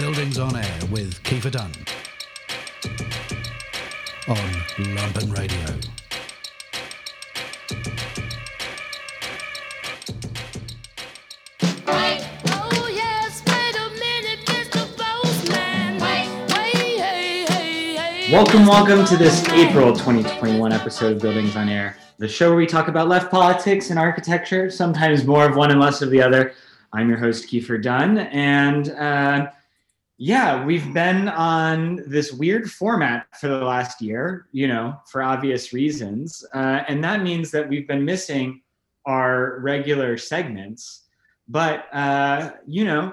Buildings on Air with Kiefer Dunn on Lumpen Radio. Welcome, welcome to this April 2021 episode of Buildings on Air, the show where we talk about left politics and architecture, sometimes more of one and less of the other. I'm your host, Kiefer Dunn, and uh, yeah, we've been on this weird format for the last year, you know, for obvious reasons. Uh, and that means that we've been missing our regular segments. But, uh, you know,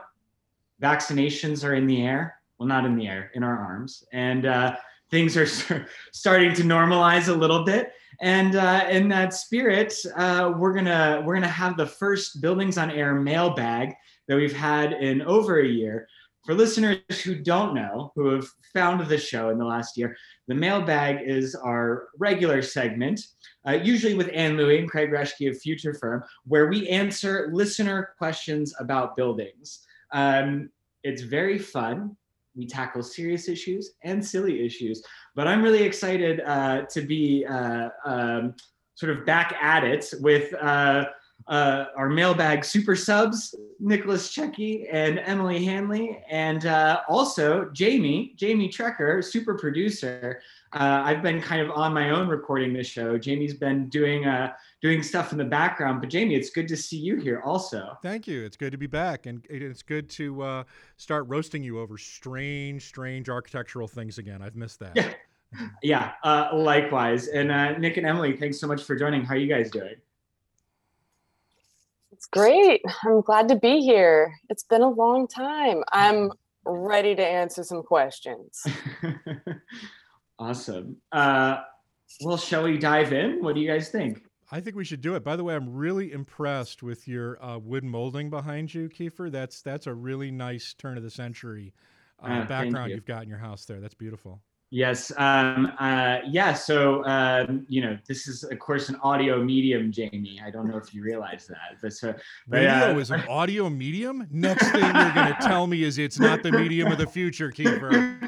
vaccinations are in the air. Well, not in the air, in our arms. And uh, things are starting to normalize a little bit. And uh, in that spirit, uh, we're gonna we're gonna have the first Buildings on Air mailbag that we've had in over a year. For listeners who don't know, who have found the show in the last year, the mailbag is our regular segment, uh, usually with Ann Lui and Craig Reschke of Future Firm, where we answer listener questions about buildings. Um, it's very fun we tackle serious issues and silly issues. But I'm really excited uh, to be uh, um, sort of back at it with uh, uh our mailbag super subs, Nicholas Checky and Emily Hanley, and uh, also Jamie, Jamie Trecker, super producer. Uh, I've been kind of on my own recording this show. Jamie's been doing doing stuff in the background. But Jamie, it's good to see you here also. Thank you. It's good to be back, and it's good to uh, start roasting you over strange, strange architectural things again. I've missed that. Yeah, yeah. Uh, likewise. And uh, Nick and Emily, thanks so much for joining. How are you guys doing? It's great. I'm glad to be here. It's been a long time. I'm ready to answer some questions. awesome. Uh, well, shall we dive in? What do you guys think? I think we should do it. By the way, I'm really impressed with your uh, wood molding behind you, Kiefer. That's that's a really nice turn of the century uh, uh, background you. have got in your house there. That's beautiful. Yes. Um, uh, yeah. So, um, you know, this is, of course, an audio medium, Jamie. I don't know if you realize that. But, so, but, Radio uh, is an audio medium? Next thing you're going to tell me is it's not the medium of the future, Kiefer.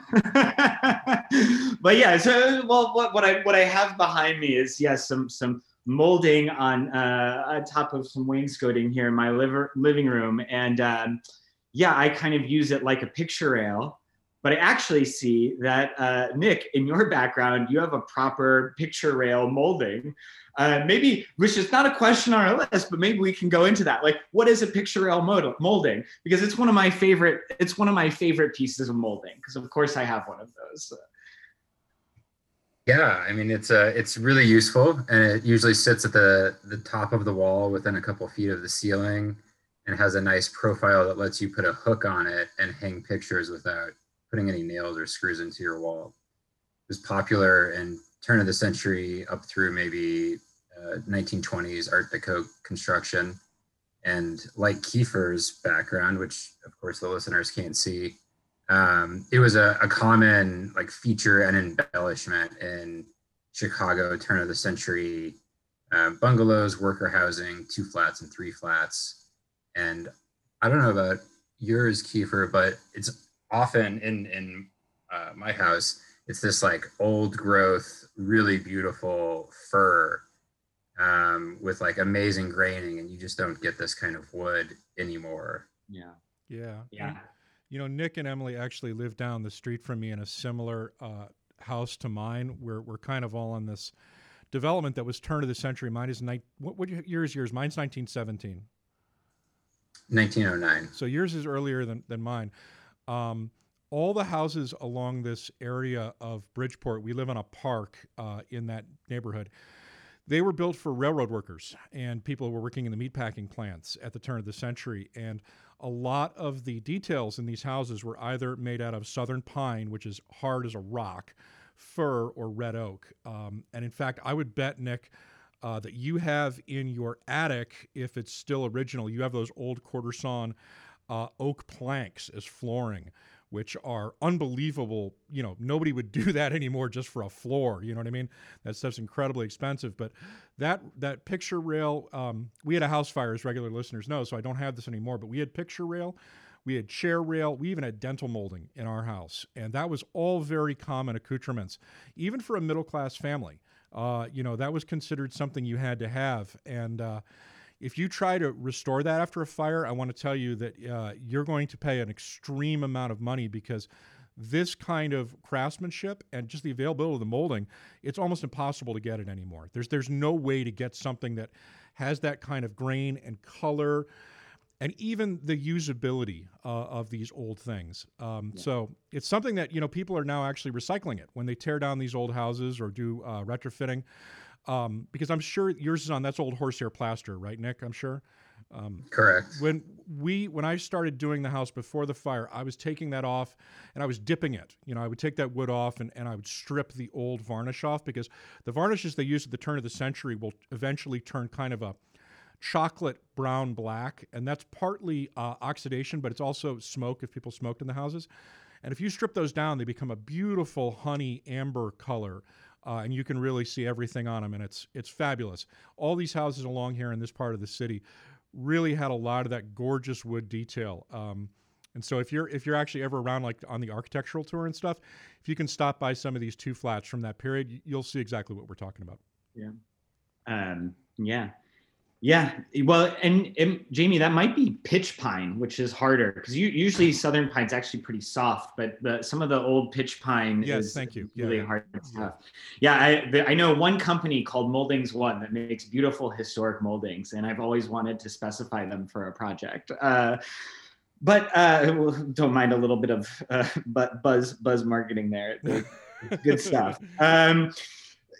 but yeah, so, well, what, what, I, what I have behind me is, yes, some, some molding on uh, on top of some wainscoting here in my liver, living room, and um, yeah, I kind of use it like a picture rail. But I actually see that uh, Nick, in your background, you have a proper picture rail molding. Uh, maybe, which is not a question on our list, but maybe we can go into that. Like, what is a picture rail molding? Because it's one of my favorite. It's one of my favorite pieces of molding. Because of course I have one of those. Yeah, I mean it's uh it's really useful, and it usually sits at the the top of the wall within a couple feet of the ceiling, and has a nice profile that lets you put a hook on it and hang pictures without putting any nails or screws into your wall. It was popular in turn of the century up through maybe uh, 1920s Art Deco construction, and like Kiefer's background, which of course the listeners can't see, um, it was a, a common like feature and embellishment in Chicago turn of the century um, bungalows, worker housing, two flats and three flats. And I don't know about yours, Kiefer, but it's often in in uh, my house. It's this like old growth, really beautiful fir um, with like amazing graining, and you just don't get this kind of wood anymore. Yeah. Yeah. Yeah. You know, Nick and Emily actually live down the street from me in a similar uh, house to mine. We're we're kind of all on this development that was turn of the century. Mine is ni- what, what year is yours? Mine's 1917. 1909. So yours is earlier than than mine. Um, all the houses along this area of Bridgeport, we live on a park uh, in that neighborhood. They were built for railroad workers and people who were working in the meatpacking plants at the turn of the century. And a lot of the details in these houses were either made out of southern pine, which is hard as a rock, fir, or red oak. Um, and in fact, I would bet, Nick, uh, that you have in your attic, if it's still original, you have those old quarter sawn uh, oak planks as flooring which are unbelievable. You know, nobody would do that anymore just for a floor. You know what I mean? That stuff's incredibly expensive. But that that picture rail, um, we had a house fire, as regular listeners know, so I don't have this anymore. But we had picture rail, We had chair rail. We even had dental molding in our house, and that was all very common accoutrements, even for a middle class family. Uh, you know, that was considered something you had to have, and uh, if you try to restore that after a fire, I want to tell you that uh, you're going to pay an extreme amount of money because this kind of craftsmanship and just the availability of the molding, it's almost impossible to get it anymore. There's there's no way to get something that has that kind of grain and color and even the usability uh, of these old things. Um, yeah. So it's something that you know people are now actually recycling it when they tear down these old houses or do uh, retrofitting. Um, because I'm sure yours is on that's old horsehair plaster, right, Nick? I'm sure. Um, Correct. When we when I started doing the house before the fire, I was taking that off and I was dipping it. You know, I would take that wood off and, and I would strip the old varnish off because the varnishes they used at the turn of the century will eventually turn kind of a chocolate brown black, and that's partly uh, oxidation, but it's also smoke if people smoked in the houses. And if you strip those down, they become a beautiful honey amber color. Uh, and you can really see everything on them, and it's it's fabulous. All these houses along here in this part of the city really had a lot of that gorgeous wood detail. Um, and so if you're if you're actually ever around like on the architectural tour and stuff, if you can stop by some of these two flats from that period, you'll see exactly what we're talking about. Yeah. Um, yeah. Yeah, well, and, and, Jamie, that might be pitch pine, which is harder because usually southern pine's actually pretty soft, but the, some of the old pitch pine yes, is thank you. really yeah, hard stuff. Yeah, I, the, I know one company called Moldings One that makes beautiful historic moldings, and I've always wanted to specify them for a project. Uh, but uh, don't mind a little bit of uh, buzz buzz marketing there. Good stuff. Um,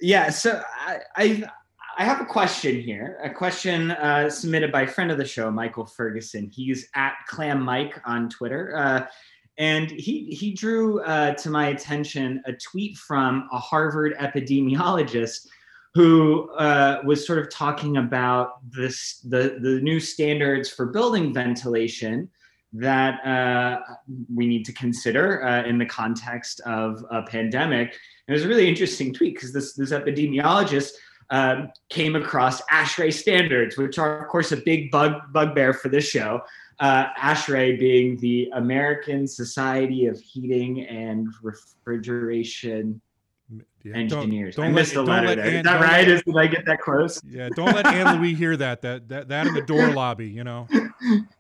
yeah, so I, I I have a question here, a question uh, submitted by a friend of the show, Michael Ferguson. He's at Clam Mike on Twitter. Uh, and he, he drew uh, to my attention a tweet from a Harvard epidemiologist who uh, was sort of talking about this, the, the new standards for building ventilation that uh, we need to consider uh, in the context of a pandemic. And it was a really interesting tweet because this, this epidemiologist um, came across ASHRAE standards, which are, of course, a big bug bugbear for this show. Uh, ASHRAE being the American Society of Heating and Refrigeration yeah, engineers. Don't, don't I missed let, the letter there. Ann, Is that right? Is, did I get that close? Yeah, don't let Ann Lui hear that. That that that in the door lobby, you know.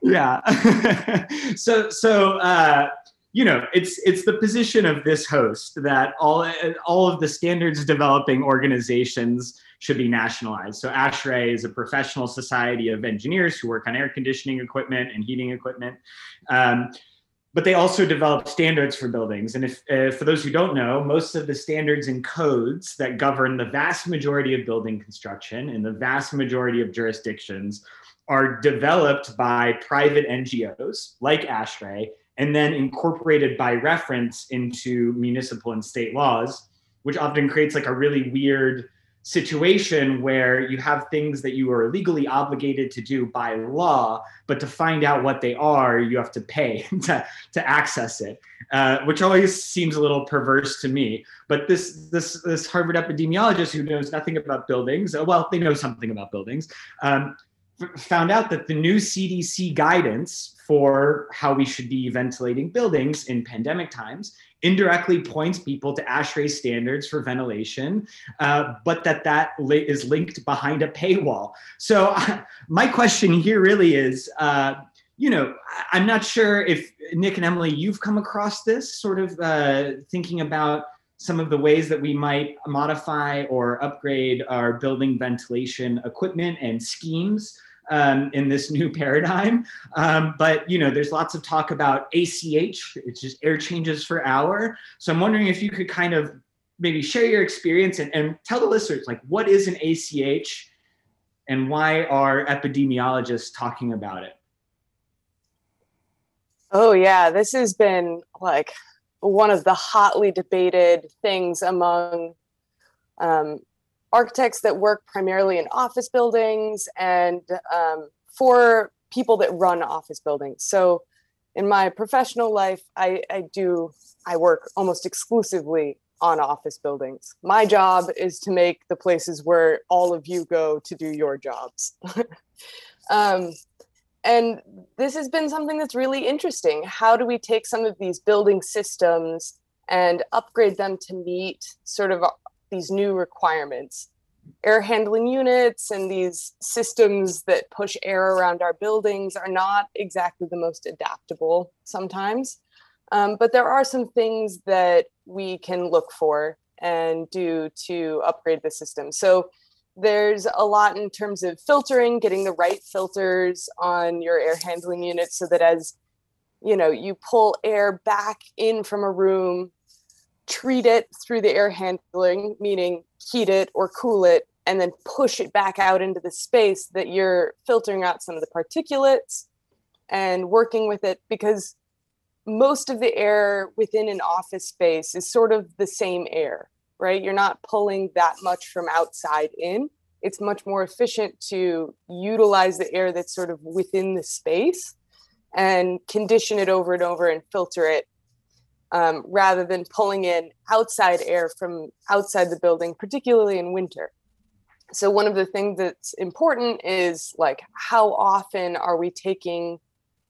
yeah. so so uh, you know it's it's the position of this host that all all of the standards developing organizations should be nationalized. So ASHRAE is a professional society of engineers who work on air conditioning equipment and heating equipment. Um, but they also develop standards for buildings. And if, uh, for those who don't know, most of the standards and codes that govern the vast majority of building construction in the vast majority of jurisdictions are developed by private NGOs like ASHRAE and then incorporated by reference into municipal and state laws, which often creates like a really weird situation where you have things that you are legally obligated to do by law, but to find out what they are, you have to pay to, to access it, uh, which always seems a little perverse to me. But this this this Harvard epidemiologist who knows nothing about buildings, uh, well, they know something about buildings, um, found out that the new CDC guidance for how we should be ventilating buildings in pandemic times indirectly points people to ASHRAE standards for ventilation, uh, but that that li- is linked behind a paywall. So uh, my question here really is, uh, you know, I'm not sure if Nick and Emily, you've come across this sort of uh, thinking about some of the ways that we might modify or upgrade our building ventilation equipment and schemes um, in this new paradigm. Um, but you know, there's lots of talk about ACH. It's just air changes per hour. So I'm wondering if you could kind of maybe share your experience and, and tell the listeners like what is an ACH and why are epidemiologists talking about it? Oh yeah, this has been like one of the hotly debated things among um, architects that work primarily in office buildings and um, for people that run office buildings. So in my professional life, I, I do, I work almost exclusively on office buildings. My job is to make the places where all of you go to do your jobs. um, and this has been something that's really interesting. How do we take some of these building systems and upgrade them to meet sort of these new requirements? Air handling units and these systems that push air around our buildings are not exactly the most adaptable sometimes. Um, but there are some things that we can look for and do to upgrade the system. So there's a lot in terms of filtering, getting the right filters on your air handling unit so that as you know, you pull air back in from a room, treat it through the air handling, meaning heat it or cool it, and then push it back out into the space that you're filtering out some of the particulates and working with it because most of the air within an office space is sort of the same air, right? You're not pulling that much from outside in. It's much more efficient to utilize the air that's sort of within the space and condition it over and over and filter it um, rather than pulling in outside air from outside the building, particularly in winter. So, one of the things that's important is like how often are we taking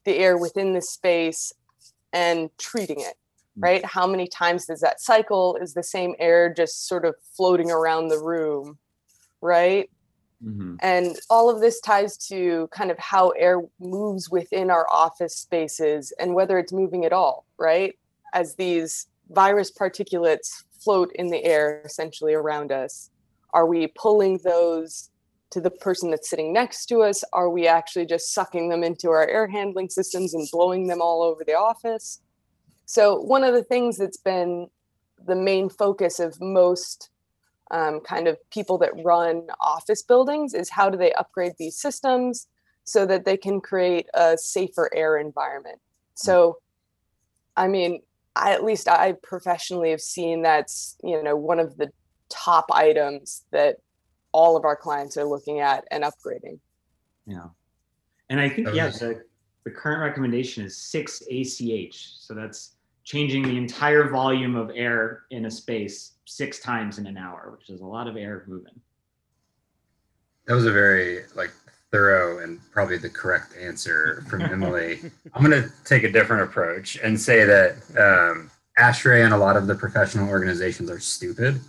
the air within the space and treating it mm. right how many times does that cycle is the same air just sort of floating around the room right mm-hmm. and all of this ties to kind of how air moves within our office spaces and whether it's moving at all right as these virus particulates float in the air essentially around us are we pulling those to the person that's sitting next to us? Are we actually just sucking them into our air handling systems and blowing them all over the office? So, one of the things that's been the main focus of most um, kind of people that run office buildings is how do they upgrade these systems so that they can create a safer air environment. So, I mean, I, at least I professionally have seen that's you know one of the top items that all of our clients are looking at and upgrading. Yeah. And I think, yeah, the, the current recommendation is six ACH. So that's changing the entire volume of air in a space six times in an hour, which is a lot of air moving. That was a very like thorough and probably the correct answer from Emily. I'm going to take a different approach and say that um, ASHRAE and a lot of the professional organizations are stupid.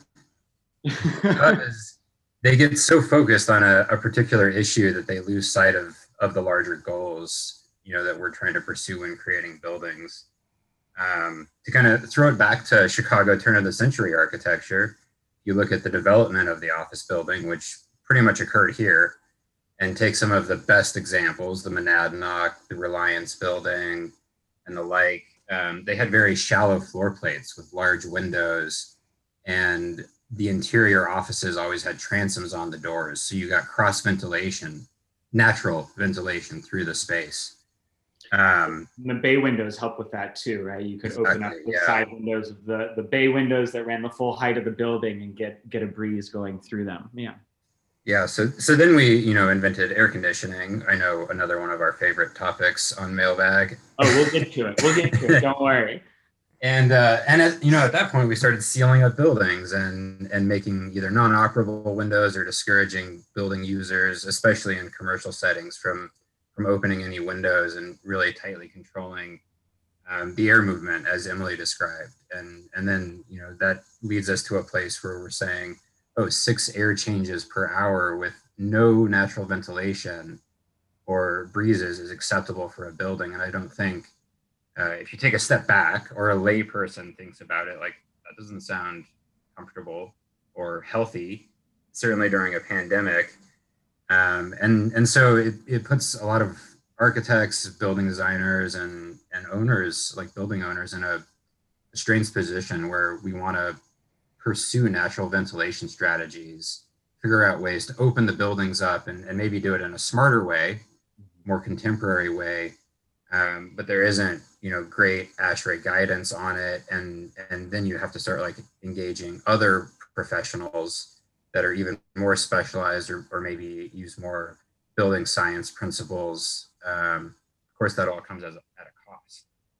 because they get so focused on a, a, particular issue that they lose sight of of the larger goals you know that we're trying to pursue in creating buildings um, to kind of throw it back to chicago turn of the century architecture you look at the development of the office building which pretty much occurred here and take some of the best examples the monadnock the reliance building and the like um, they had very shallow floor plates with large windows and the interior offices always had transoms on the doors. So you got cross ventilation, natural ventilation through the space. Um, the bay windows help with that too, right? You could exactly, open up the yeah. side windows of the, the bay windows that ran the full height of the building and get, get a breeze going through them. Yeah. Yeah. So, so then we, you know, invented air conditioning. I know another one of our favorite topics on mailbag. Oh, we'll get to it. We'll get to it. Don't worry and uh, and at, you know at that point we started sealing up buildings and and making either non-operable windows or discouraging building users especially in commercial settings from from opening any windows and really tightly controlling um, the air movement as emily described and and then you know that leads us to a place where we're saying oh six air changes per hour with no natural ventilation or breezes is acceptable for a building and i don't think uh, if you take a step back or a layperson thinks about it, like that doesn't sound comfortable or healthy, certainly during a pandemic. Um, and and so it, it puts a lot of architects, building designers, and and owners, like building owners, in a strange position where we want to pursue natural ventilation strategies, figure out ways to open the buildings up, and, and maybe do it in a smarter way, more contemporary way. Um, but there isn't you know great ASHRAE guidance on it and and then you have to start like engaging other professionals that are even more specialized or, or maybe use more building science principles um, of course that all comes as a,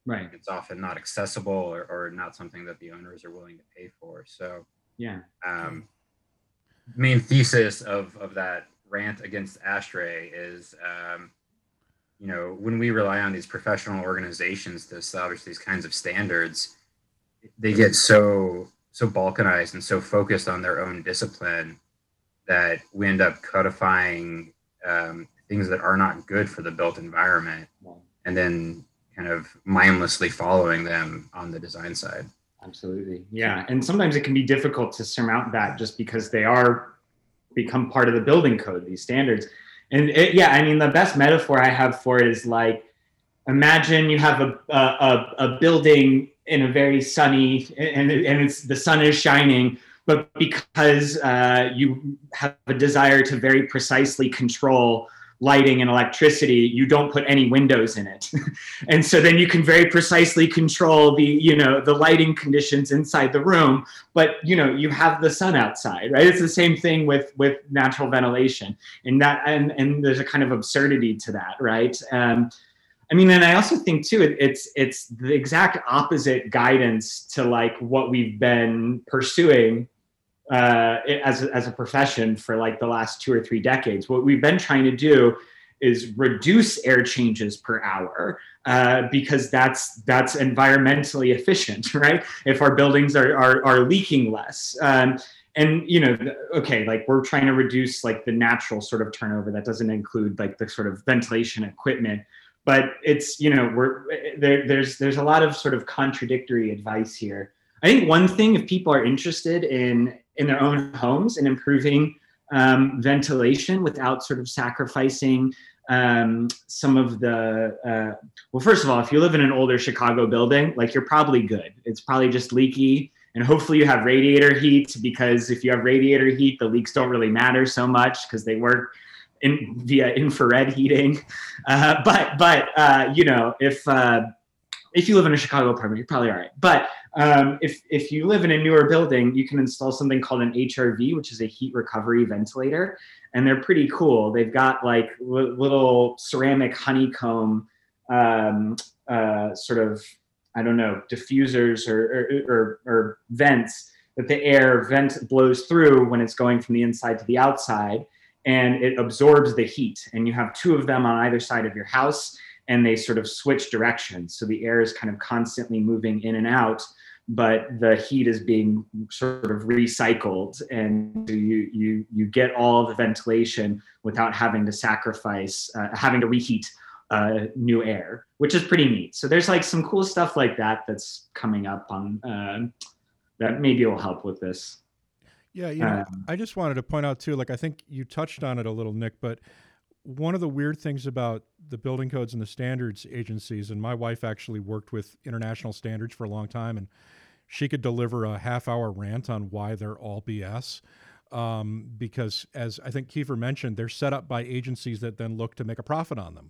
right. it's often not accessible or, or not something that the owners are willing to pay for so yeah. um, main thesis of of that rant against ASHRAE is um, you know, when we rely on these professional organizations to establish these kinds of standards, they get so so balkanized and so focused on their own discipline that we end up codifying um, things that are not good for the built environment, and then kind of mindlessly following them on the design side. Absolutely. Yeah. And sometimes it can be difficult to surmount that just because they are become part of the building code, these standards. And it, yeah, I mean, the best metaphor I have for it is like imagine you have a, a, a building in a very sunny and, and it's the sun is shining, but because uh, you have a desire to very precisely control lighting and electricity, you don't put any windows in it. and so then you can very precisely control the, you know, the lighting conditions inside the room, but you know, you have the sun outside, right? It's the same thing with with natural ventilation. And that and and there's a kind of absurdity to that, right? Um, I mean, and I also think too, it, it's it's the exact opposite guidance to like what we've been pursuing uh, as, as a profession for like the last two or three decades. What we've been trying to do is reduce air changes per hour uh, because that's that's environmentally efficient, right? If our buildings are are, are leaking less. Um, and you know okay like we're trying to reduce like the natural sort of turnover that doesn't include like the sort of ventilation equipment but it's you know we're there, there's there's a lot of sort of contradictory advice here i think one thing if people are interested in in their own homes and improving um, ventilation without sort of sacrificing um, some of the uh, well first of all if you live in an older chicago building like you're probably good. It's probably just leaky and hopefully you have radiator heat because if you have radiator heat the leaks don't really matter so much because they work in, via infrared heating. Uh, but but uh, you know if uh, if you live in a chicago apartment you're probably all right. But um, if if you live in a newer building, you can install something called an HRV, which is a heat recovery ventilator, and they're pretty cool. They've got like little ceramic honeycomb um, uh, sort of I don't know diffusers or, or, or, or vents that the air vent blows through when it's going from the inside to the outside and it absorbs the heat and you have two of them on either side of your house and they sort of switch directions. So the air is kind of constantly moving in and out but the heat is being sort of recycled and you you you get all the ventilation without having to sacrifice uh, having to reheat uh, new air which is pretty neat. So there's like some cool stuff like that that's coming up on uh, that maybe will help with this. Yeah you know um, i just wanted to point out too like i think you touched on it a little nick but one of the weird things about the building codes and the standards agencies and my wife actually worked with international standards for a long time and she could deliver a half hour rant on why they're all BS. Um, because, as I think Kiefer mentioned, they're set up by agencies that then look to make a profit on them,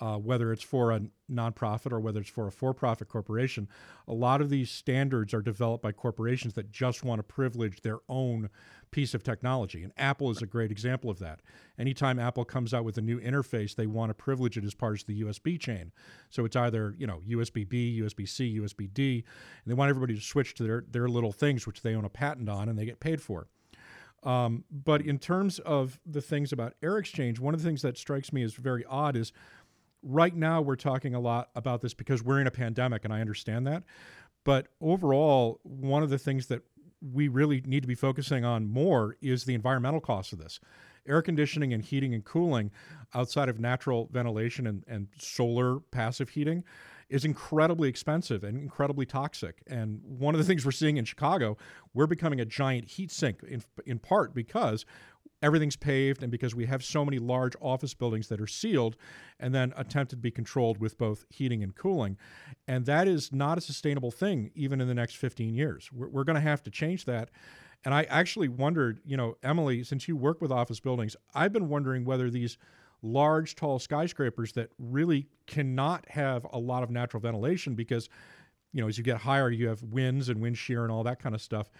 uh, whether it's for a nonprofit or whether it's for a for profit corporation. A lot of these standards are developed by corporations that just want to privilege their own piece of technology. And Apple is a great example of that. Anytime Apple comes out with a new interface, they want to privilege it as part of the USB chain. So it's either, you know, USB B, USB C, USB D, and they want everybody to switch to their, their little things, which they own a patent on and they get paid for. Um, but in terms of the things about Air Exchange, one of the things that strikes me as very odd is right now we're talking a lot about this because we're in a pandemic, and I understand that. But overall, one of the things that we really need to be focusing on more is the environmental costs of this. Air conditioning and heating and cooling outside of natural ventilation and, and solar passive heating is incredibly expensive and incredibly toxic. And one of the things we're seeing in Chicago, we're becoming a giant heat sink in, in part because everything's paved and because we have so many large office buildings that are sealed and then attempted to be controlled with both heating and cooling. And that is not a sustainable thing even in the next 15 years. We're, we're going to have to change that. And I actually wondered, you know, Emily, since you work with office buildings, I've been wondering whether these large, tall skyscrapers that really cannot have a lot of natural ventilation because, you know, as you get higher, you have winds and wind shear and all that kind of stuff.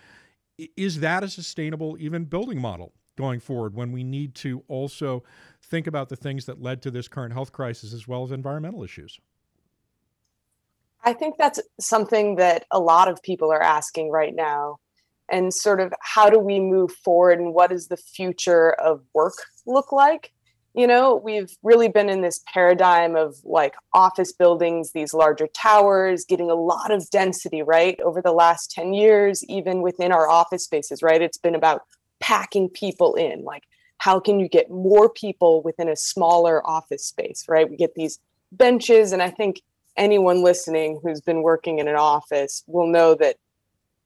Is that a sustainable, even building model? Going forward when we need to also think about the things that led to this current health crisis as well as environmental issues? I think that's something that a lot of people are asking right now. And sort of how do we move forward and what does the future of work look like? you know we've really been in this paradigm of like office buildings these larger towers getting a lot of density right over the last 10 years even within our office spaces right it's been about packing people in like how can you get more people within a smaller office space right? We get these benches and i think anyone listening who's been working in an office will know that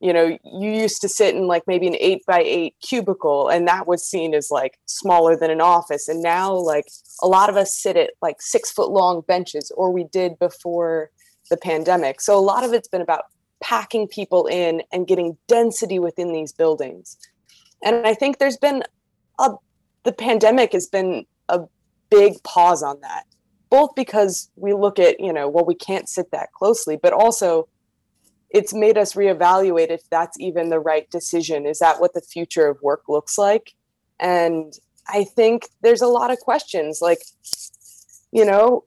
you know you used to sit in like maybe an eight by eight cubicle and that was seen as like smaller than an office. And now like a lot of us sit at like six foot long benches or we did before the pandemic. So a lot of it's been about packing people in and getting density within these buildings and i think there's been a the pandemic has been a big pause on that both because we look at you know well we can't sit that closely but also it's made us reevaluate if that's even the right decision. Is that what the future of work looks like? And I think there's a lot of questions like, you know,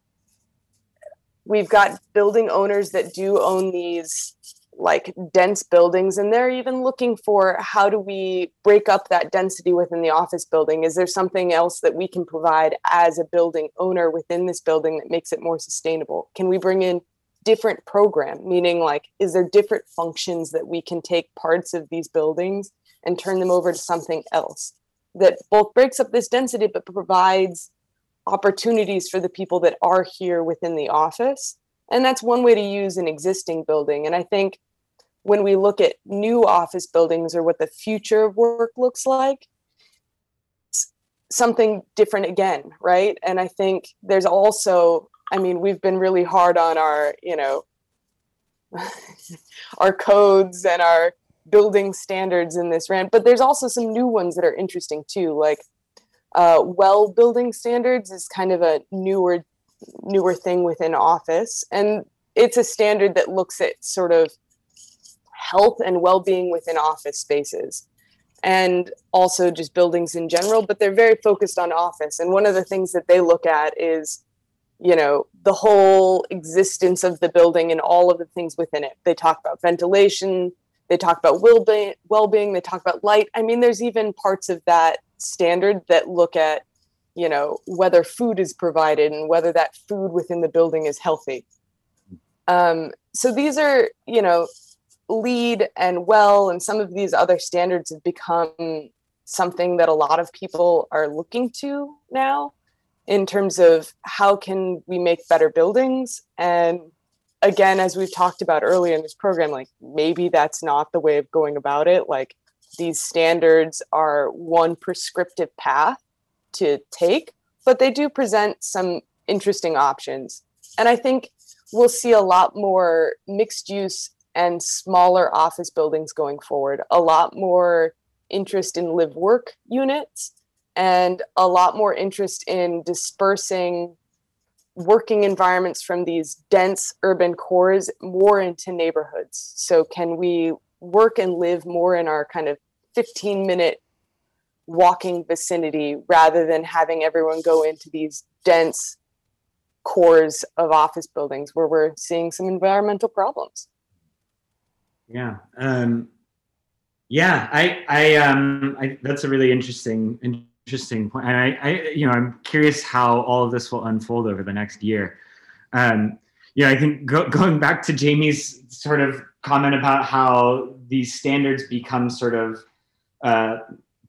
we've got building owners that do own these like dense buildings and they're even looking for how do we break up that density within the office building? Is there something else that we can provide as a building owner within this building that makes it more sustainable? Can we bring in different program? Meaning like is there different functions that we can take parts of these buildings and turn them over to something else? That both breaks up this density but provides opportunities for the people that are here within the office and that's one way to use an existing building and i think when we look at new office buildings or what the future of work looks like something different again right and i think there's also I mean, we've been really hard on our, you know, our codes and our building standards in this rant, but there's also some new ones that are interesting too. Like uh, well building standards is kind of a newer newer thing within office, and it's a standard that looks at sort of health and well-being within office spaces and also just buildings in general but they're very focused on office and one of the things that they look at is you know the whole existence of the building and all of the things within it. They talk about ventilation they talk about well-being, well-being they talk about light. I mean there's even parts of that standard that look at you know whether food is provided and whether that food within the building is healthy. Um, so these are you know LEED and well and some of these other standards have become something that a lot of people are looking to now in terms of how can we make better buildings. And again as we've talked about earlier in this program like maybe that's not the way of going about it. Like these standards are one prescriptive path to take but they do present some interesting options and i think we'll see a lot more mixed use and smaller office buildings going forward a lot more interest in live work units and a lot more interest in dispersing working environments from these dense urban cores more into neighborhoods. So, can we work and live more in our kind of 15 minute walking vicinity rather than having everyone go into these dense cores of office buildings where we're seeing some environmental problems? Yeah. Um, yeah, I, I, um, I, that's a really interesting, interesting point. And I, I, you know, I'm curious how all of this will unfold over the next year. Um, you know, I think go, going back to Jamie's sort of comment about how these standards become sort of uh,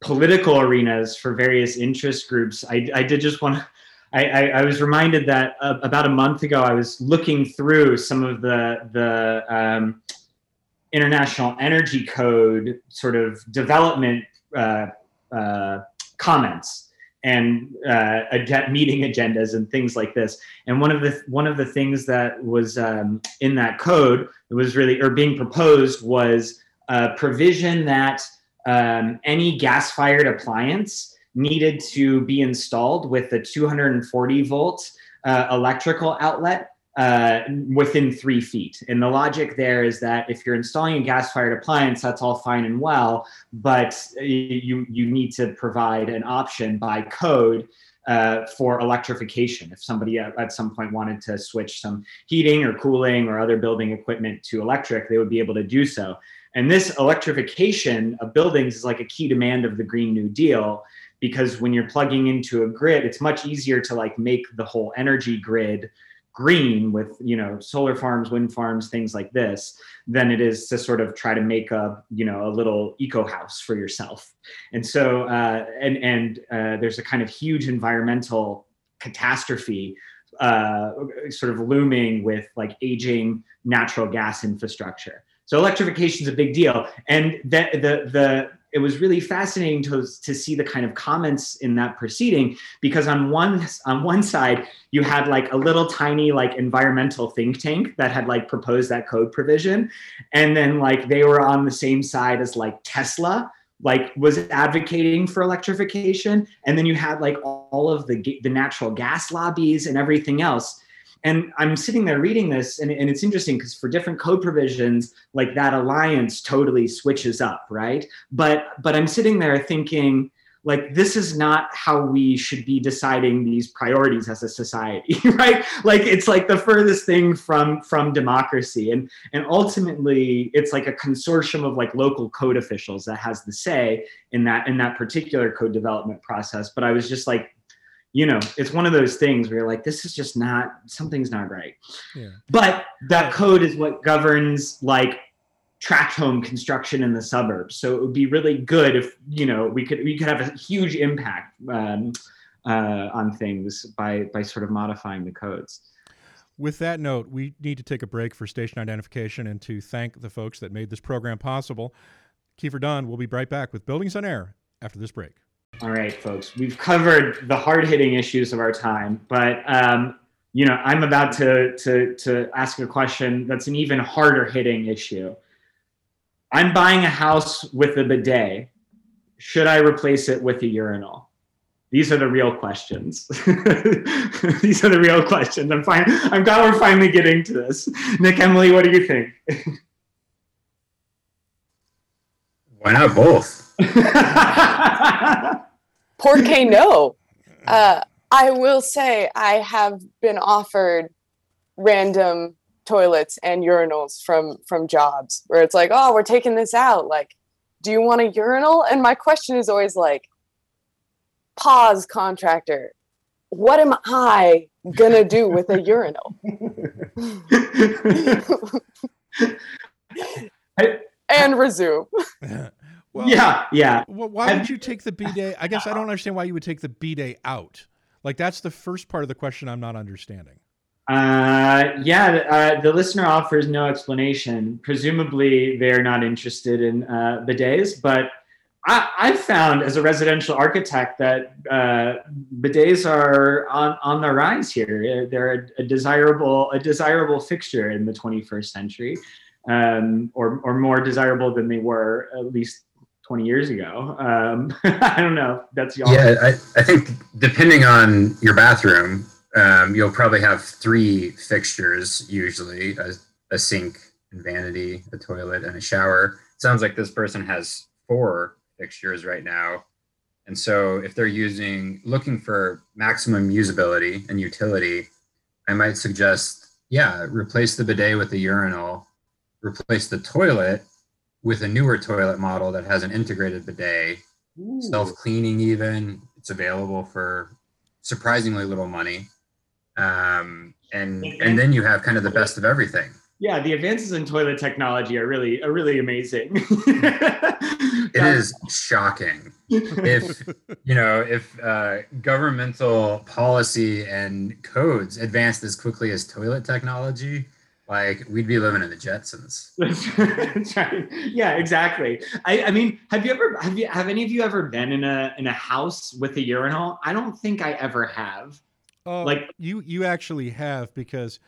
political arenas for various interest groups. I, I did just want to. I, I, was reminded that uh, about a month ago I was looking through some of the the um, international energy code sort of development uh, uh, comments and uh, meeting agendas and things like this. And one of the one of the things that was um, in that code that was really or being proposed was a provision that um, any gas-fired appliance needed to be installed with a 240 volt uh, electrical outlet uh, within three feet. And the logic there is that if you're installing a gas-fired appliance, that's all fine and well, but you you need to provide an option by code uh, for electrification. If somebody at, at, some point wanted to switch some heating or cooling or other building equipment to electric, they would be able to do so. And this electrification of buildings is like a key demand of the Green New Deal because when you're plugging into a grid, it's much easier to like make the whole energy grid green with you know solar farms wind farms things like this than it is to sort of try to make a you know a little eco house for yourself. And so uh, and and uh, there's a kind of huge environmental catastrophe uh, sort of looming with like aging natural gas infrastructure so electrification is a big deal. And the the the it was really fascinating to, to see the kind of comments in that proceeding because on one on one side you had like a little tiny like environmental think tank that had like proposed that code provision. And then like they were on the same side as like tesla like was advocating for electrification. And then you had like all of the the natural gas lobbies and everything else and i'm sitting there reading this and, and it's interesting because for different code provisions like that alliance totally switches up right? But but i'm sitting there thinking like this is not how we should be deciding these priorities as a society right? Like it's like the furthest thing from from democracy. And and ultimately it's like a consortium of like local code officials that has the say in that in that particular code development process. But i was just like you know, it's one of those things where you're like, this is just not something's not right. Yeah. But that code is what governs like tract home construction in the suburbs. So it would be really good if you know we could we could have a huge impact um, uh, on things by by sort of modifying the codes. With that note, we need to take a break for station identification and to thank the folks that made this program possible. Kiefer Dunn will be right back with Buildings on Air after this break. All right, folks, we've covered the hard hitting issues of our time, but um, you know, I'm about to, to, to ask a question that's an even harder hitting issue. I'm buying a house with a bidet. Should I replace it with a urinal? These are the real questions. These are the real questions. I'm fine. I'm glad we're finally getting to this. Nick, Emily, what do you think? Why not both? Por que no? Uh, I will say I have been offered random toilets and urinals from from jobs where it's like, oh, we're taking this out. Like, do you want a urinal? And my question is always like, pause, contractor. What am I gonna do with a urinal? and resume. Well, yeah, yeah. Well, why would you take the bidet? I guess I don't understand why you would take the bidet out. Like that's the first part of the question I'm not understanding. Uh, yeah, uh, the listener offers no explanation. Presumably, they're not interested in uh, bidets, but I, I found as a residential architect that uh, bidets are on, on the rise here. They're a, a desirable a desirable fixture in the 21st century, um, or or more desirable than they were at least 20 years ago. Um, I don't know. That's y'all. Yeah, I, I think depending on your bathroom, um, you'll probably have three fixtures usually a, a sink and vanity, a toilet, and a shower. It sounds like this person has four fixtures right now. And so if they're using looking for maximum usability and utility, I might suggest, yeah, replace the bidet with the urinal, replace the toilet with a newer toilet model that has an integrated bidet, self cleaning, even. It's available for surprisingly little money. Um, and and then you have kind of the best of everything. Yeah, the advances in toilet technology are really are really amazing. it is shocking. If you know, if uh, governmental policy and codes advanced as quickly as toilet technology, like we'd be living in the Jetsons. Right. Yeah, exactly. I, I mean, have you ever have you have any of you ever been in a in a house with a urinal? I don't think I ever have. Uh, like you you actually have because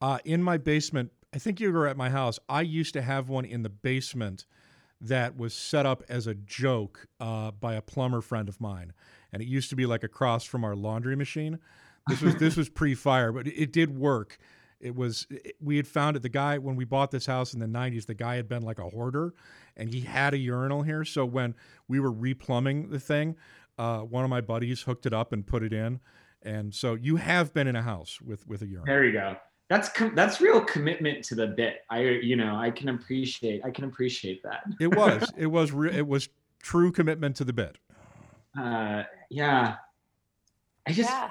uh, in my basement, I think you were at my house. I used to have one in the basement that was set up as a joke uh, by a plumber friend of mine, and it used to be like across from our laundry machine. This was this was pre-fire, but it, it did work it was it, we had found it the guy when we bought this house in the 90s the guy had been like a hoarder and he had a urinal here. So when we were replumbing the thing uh, one of my buddies hooked it up and put it in. And so you have been in a house with with a urinal. There you go. That's com- that's real commitment to the bit. I you know i can appreciate i can appreciate that. It was. It was re- it was true commitment to the bit. Uh, yeah. I just yeah.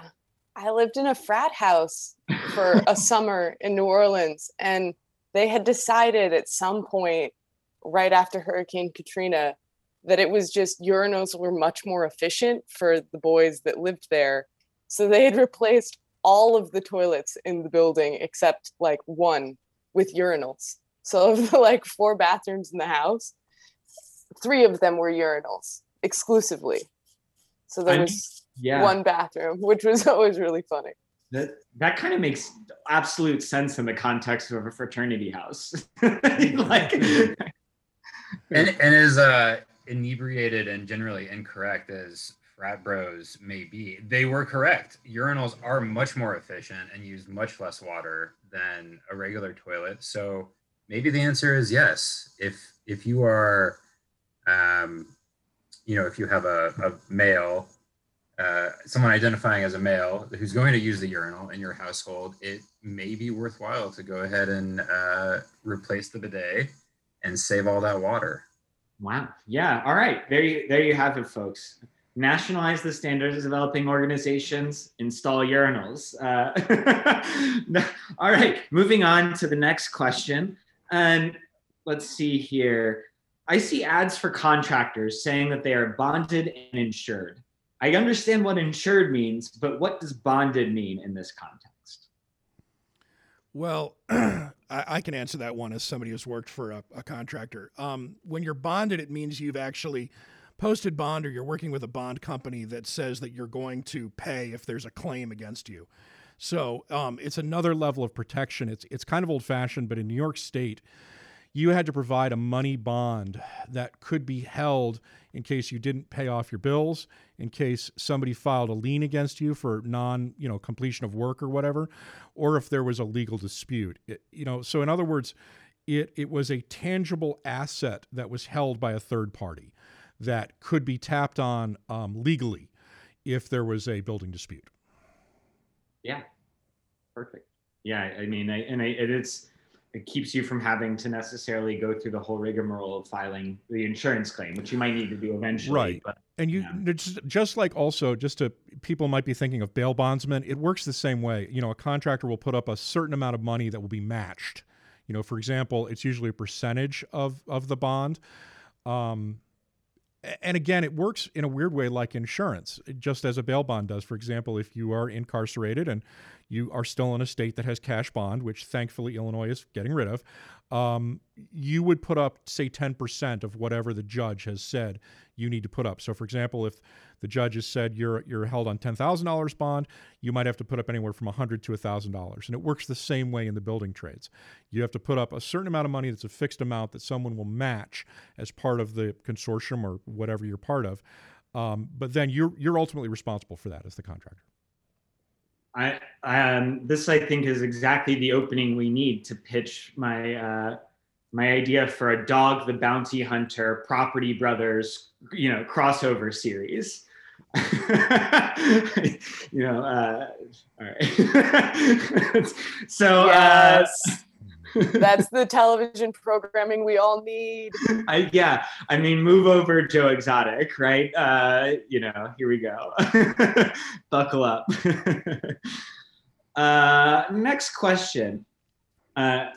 I lived in a frat house for a summer in New Orleans, and they had decided at some point right after Hurricane Katrina that it was just urinals were much more efficient for the boys that lived there. So they had replaced all of the toilets in the building except like one with urinals. So of the like four bathrooms in the house, three of them were urinals exclusively. So there was yeah. one bathroom, which was always really funny. That that kind of makes absolute sense in the context of a fraternity house. like and and as uh, inebriated and generally incorrect as frat bros may be, they were correct. Urinals are much more efficient and use much less water than a regular toilet. So maybe the answer is yes. If if you are, um, you know, if you have a, a male, uh, someone identifying as a male who's going to use the urinal in your household, it may be worthwhile to go ahead and uh, replace the bidet and save all that water. Wow. Yeah. All right. There you there you have it, folks. Nationalize the standards of developing organizations, install urinals. Uh, all right. Moving on to the next question. And let's see here. I see ads for contractors saying that they are bonded and insured. I understand what insured means, but what does bonded mean in this context? Well, I, I can answer that one as somebody who's worked for a, a contractor. Um, when you're bonded, it means you've actually posted bond or you're working with a bond company that says that you're going to pay if there's a claim against you. So um, it's another level of protection. It's it's kind of old fashioned, but in New York State, you had to provide a money bond that could be held in case you didn't pay off your bills, in case somebody filed a lien against you for non, you know, completion of work or whatever, or if there was a legal dispute. It, you know, so in other words, it it was a tangible asset that was held by a third party that could be tapped on um, legally if there was a building dispute. Yeah, perfect. Yeah, I mean, I, and I, it is it keeps you from having to necessarily go through the whole rigmarole of filing the insurance claim, which you might need to do eventually. Right. But And you Yeah. just, just like also just to people might be thinking of bail bondsmen, it works the same way. You know, a contractor will put up a certain amount of money that will be matched. You know, for example, it's usually a percentage of of the bond. Um, and again, it works in a weird way like insurance, just as a bail bond does. For example, if you are incarcerated and you are still in a state that has cash bond, which thankfully Illinois is getting rid of, um, you would put up, say, 10% of whatever the judge has said you need to put up. So, for example, if the judge has said you're you're held on ten thousand dollars bond, you might have to put up anywhere from a hundred to a thousand dollars, and it works the same way in the building trades. You have to put up a certain amount of money that's a fixed amount that someone will match as part of the consortium or whatever you're part of. Um, but then you're you're ultimately responsible for that as the contractor. I, um, this I think is exactly the opening we need to pitch my uh, my idea for a dog the bounty hunter property brothers you know crossover series you know uh, all right so uh, yes. That's the television programming we all need. I, yeah, I mean, move over Joe Exotic, right? Uh, you know, here we go. Buckle up. uh, next question. Uh,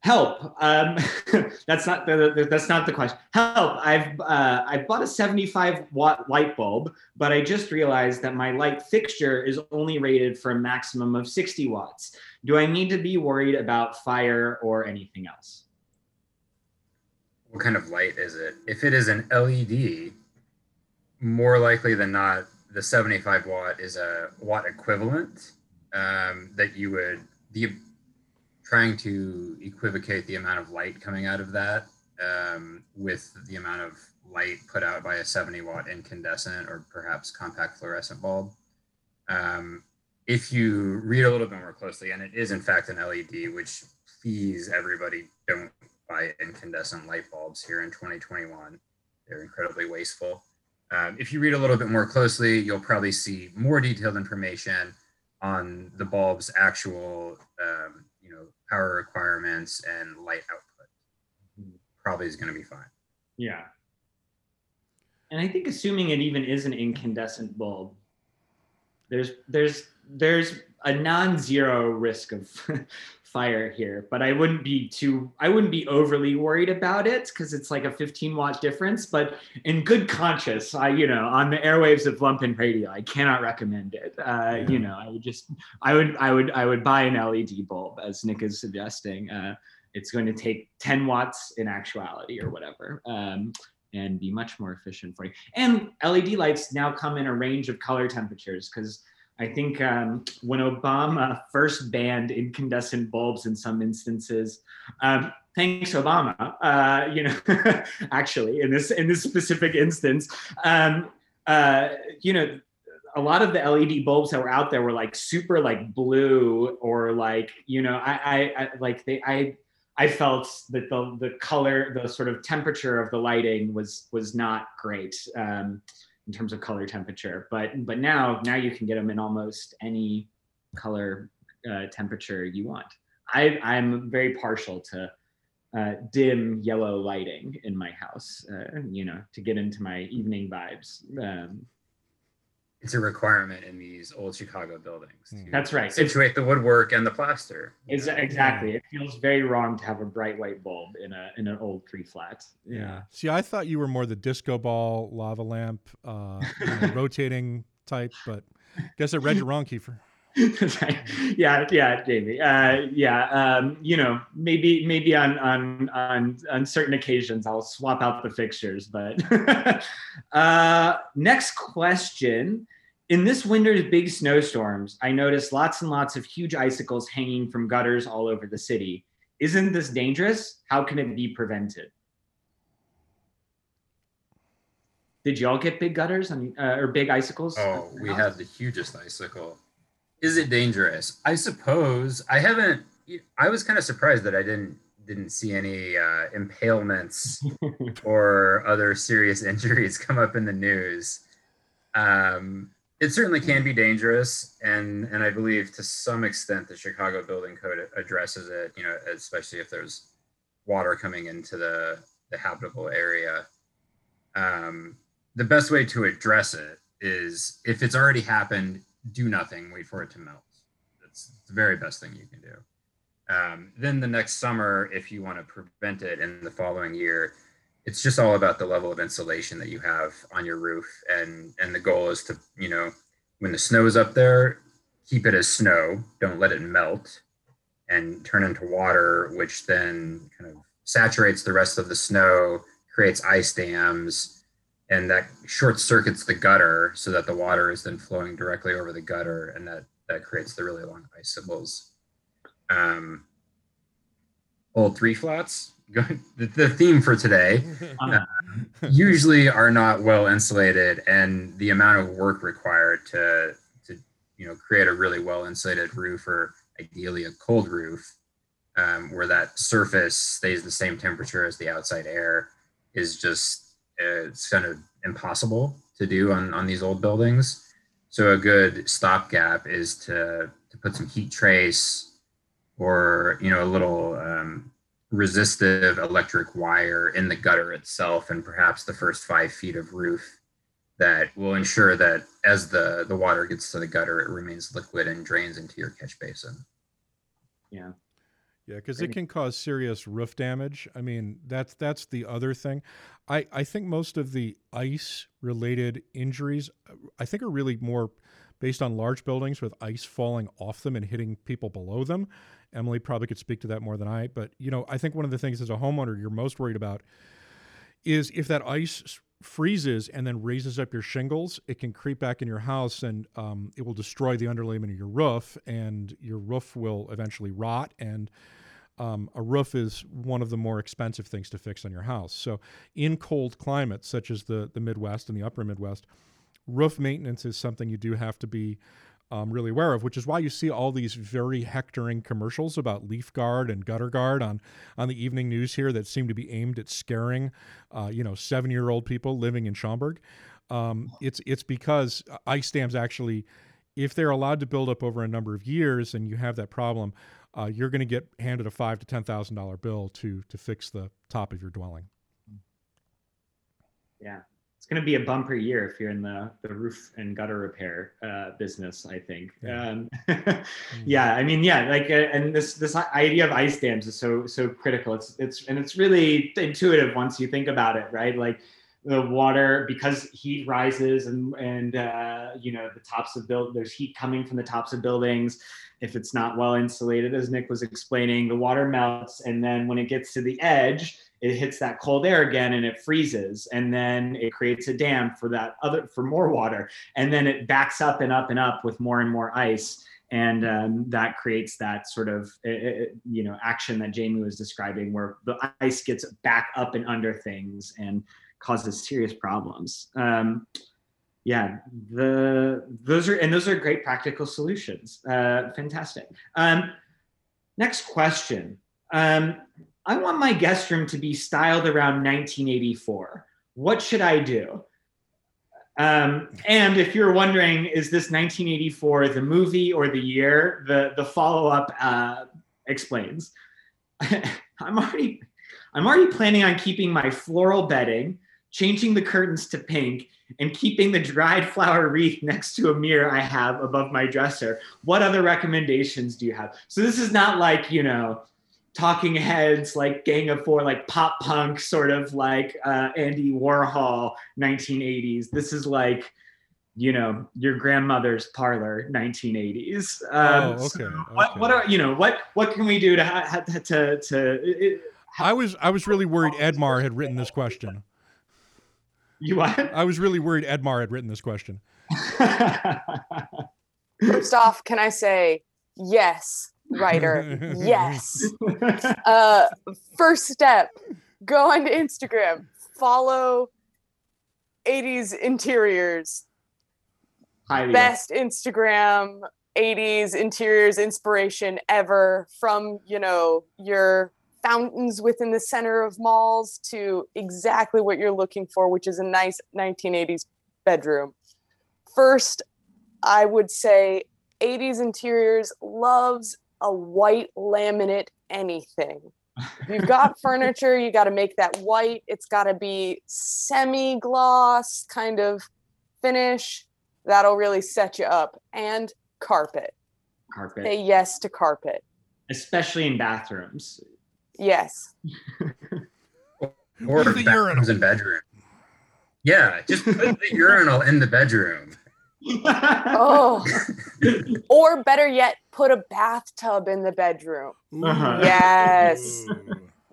help. Um, that's not the, that's not the question. Help. I've uh, I bought a 75 watt light bulb, but I just realized that my light fixture is only rated for a maximum of 60 watts. Do I need to be worried about fire or anything else? What kind of light is it? If it is an LED, more likely than not, the 75 watt is a watt equivalent um, that you would the trying to equivocate the amount of light coming out of that um, with the amount of light put out by a 70 watt incandescent or perhaps compact fluorescent bulb. Um, if you read a little bit more closely, and it is in fact an LED, which please everybody don't buy incandescent light bulbs here in 2021. They're incredibly wasteful. Um, if you read a little bit more closely, you'll probably see more detailed information on the bulb's actual, um, power requirements and light output. Mm-hmm. Probably is going to be fine. Yeah. and I think assuming it even is an incandescent bulb, there's there's there's a non-zero risk of fire here, but I wouldn't be too I wouldn't be overly worried about it because it's like a 15 watt difference. But in good conscience, I you know on the airwaves of Lumpen Radio, I cannot recommend it. Uh. You know, I would just I would I would I would buy an LED bulb as Nick is suggesting. Uh, it's going to take 10 watts in actuality or whatever. Um, and be much more efficient for you. And LED lights now come in a range of color temperatures because I think um, when Obama first banned incandescent bulbs in some instances, um, thanks Obama, uh, you know, actually in this in this specific instance, um, uh, you know, a lot of the LED bulbs that were out there were like super like blue or like you know I, I, I like they I I felt that the the color the sort of temperature of the lighting was was not great. Um, in terms of color temperature. But but now now you can get them in almost any color uh, temperature you want. I I'm very partial to uh, dim yellow lighting in my house. Uh, you know, to get into my evening vibes. Um, it's a requirement in these old Chicago buildings. That's right. Situate the woodwork and the plaster. Is, exactly. It feels very wrong to have a bright white bulb in a in an old three flat. Yeah. yeah. See, I thought you were more the disco ball, lava lamp, uh, you know, rotating type, but guess I read you wrong, Kiefer. right. Yeah, yeah, Jamie. Uh, yeah, um, you know, maybe maybe on on on on certain occasions I'll swap out the fixtures, but uh, next question. In this winter's big snowstorms, I noticed lots and lots of huge icicles hanging from gutters all over the city. Isn't this dangerous? How can it be prevented? Did y'all get big gutters uh, or big icicles? Oh, we had the hugest icicle. Is it dangerous? I suppose I haven't. I was kind of surprised that I didn't didn't see any uh, impalements or other serious injuries come up in the news. Um, it certainly can be dangerous, and and I believe to some extent the Chicago Building Code addresses it. You know, especially if there's water coming into the the habitable area. Um, the best way to address it is if it's already happened, do nothing, wait for it to melt. That's the very best thing you can do. Um, then the next summer, if you want to prevent it in the following year, it's just all about the level of insulation that you have on your roof. And and the goal is to, you know, when the snow is up there, keep it as snow, don't let it melt and turn into water, which then kind of saturates the rest of the snow, creates ice dams, and that short circuits the gutter so that the water is then flowing directly over the gutter and that that creates the really long icicles um old three flats the, the theme for today uh, usually are not well insulated and the amount of work required to to you know create a really well insulated roof or ideally a cold roof um, where that surface stays the same temperature as the outside air is just it's kind of impossible to do on, on these old buildings. So a good stopgap is to, to put some heat trace or, you know, a little um, resistive electric wire in the gutter itself and perhaps the first five feet of roof that will ensure that as the, the water gets to the gutter, it remains liquid and drains into your catch basin. Yeah. Yeah, because it can cause serious roof damage. I mean, that's that's the other thing. I I think most of the ice related injuries, I think, are really more based on large buildings with ice falling off them and hitting people below them. Emily probably could speak to that more than I. But you know, I think one of the things as a homeowner you're most worried about is if that ice freezes and then raises up your shingles, it can creep back in your house and um, it will destroy the underlayment of your roof, and your roof will eventually rot and um, a roof is one of the more expensive things to fix on your house. So, in cold climates such as the the Midwest and the Upper Midwest, roof maintenance is something you do have to be um, really aware of. Which is why you see all these very hectoring commercials about leaf guard and gutter guard on on the evening news here that seem to be aimed at scaring, uh, you know, seven year old people living in Schaumburg. Um, it's it's because ice dams actually, if they're allowed to build up over a number of years, and you have that problem uh, you're going to get handed a five to ten thousand dollar bill to to fix the top of your dwelling. Yeah, it's going to be a bumper year if you're in the, the roof and gutter repair uh, business. I think. Yeah. Um, yeah, I mean, yeah, like, uh, and this this idea of ice dams is so so critical. It's it's and it's really intuitive once you think about it, right? Like the water because heat rises and and uh, you know the tops of build there's heat coming from the tops of buildings if it's not well insulated as nick was explaining the water melts and then when it gets to the edge it hits that cold air again and it freezes and then it creates a dam for that other for more water. And then it backs up and up and up with more and more ice. And um, that creates that sort of uh, you know action that jamie was describing where the ice gets back up and under things and causes serious problems. Um, yeah the those are and those are great practical solutions. Uh, fantastic. Um, next question. Um, I want my guest room to be styled around 1984. What should I do? Um, and if you're wondering, is this 1984 the movie or the year? The the follow up uh, explains. I'm already I'm already planning on keeping my floral bedding, changing the curtains to pink, and keeping the dried flower wreath next to a mirror I have above my dresser. What other recommendations do you have? So this is not like you know talking heads like gang of four like pop punk sort of like uh, andy warhol 1980s this is like you know your grandmother's parlor 1980s um, oh, okay, so okay. what, what are you know what what can we do to to to, to I was I was really worried Edmar had written this question. You what? I was really worried Edmar had written this question. First off, can I say yes? Writer. yes. Uh, first step go onto Instagram, follow 80s interiors. Highly Best Instagram 80s interiors inspiration ever from, you know, your fountains within the center of malls to exactly what you're looking for, which is a nice 1980s bedroom. First, I would say 80s interiors loves a white laminate anything. If you've got furniture, you got to make that white. It's got to be semi gloss kind of finish. That'll really set you up. And carpet. Carpet. Say yes to carpet. Especially in bathrooms. Yes. or the urinal. bathrooms and bedroom. Yeah, just put the urinal in the bedroom. Oh. or better yet, put a bathtub in the bedroom. Uh-huh. Yes.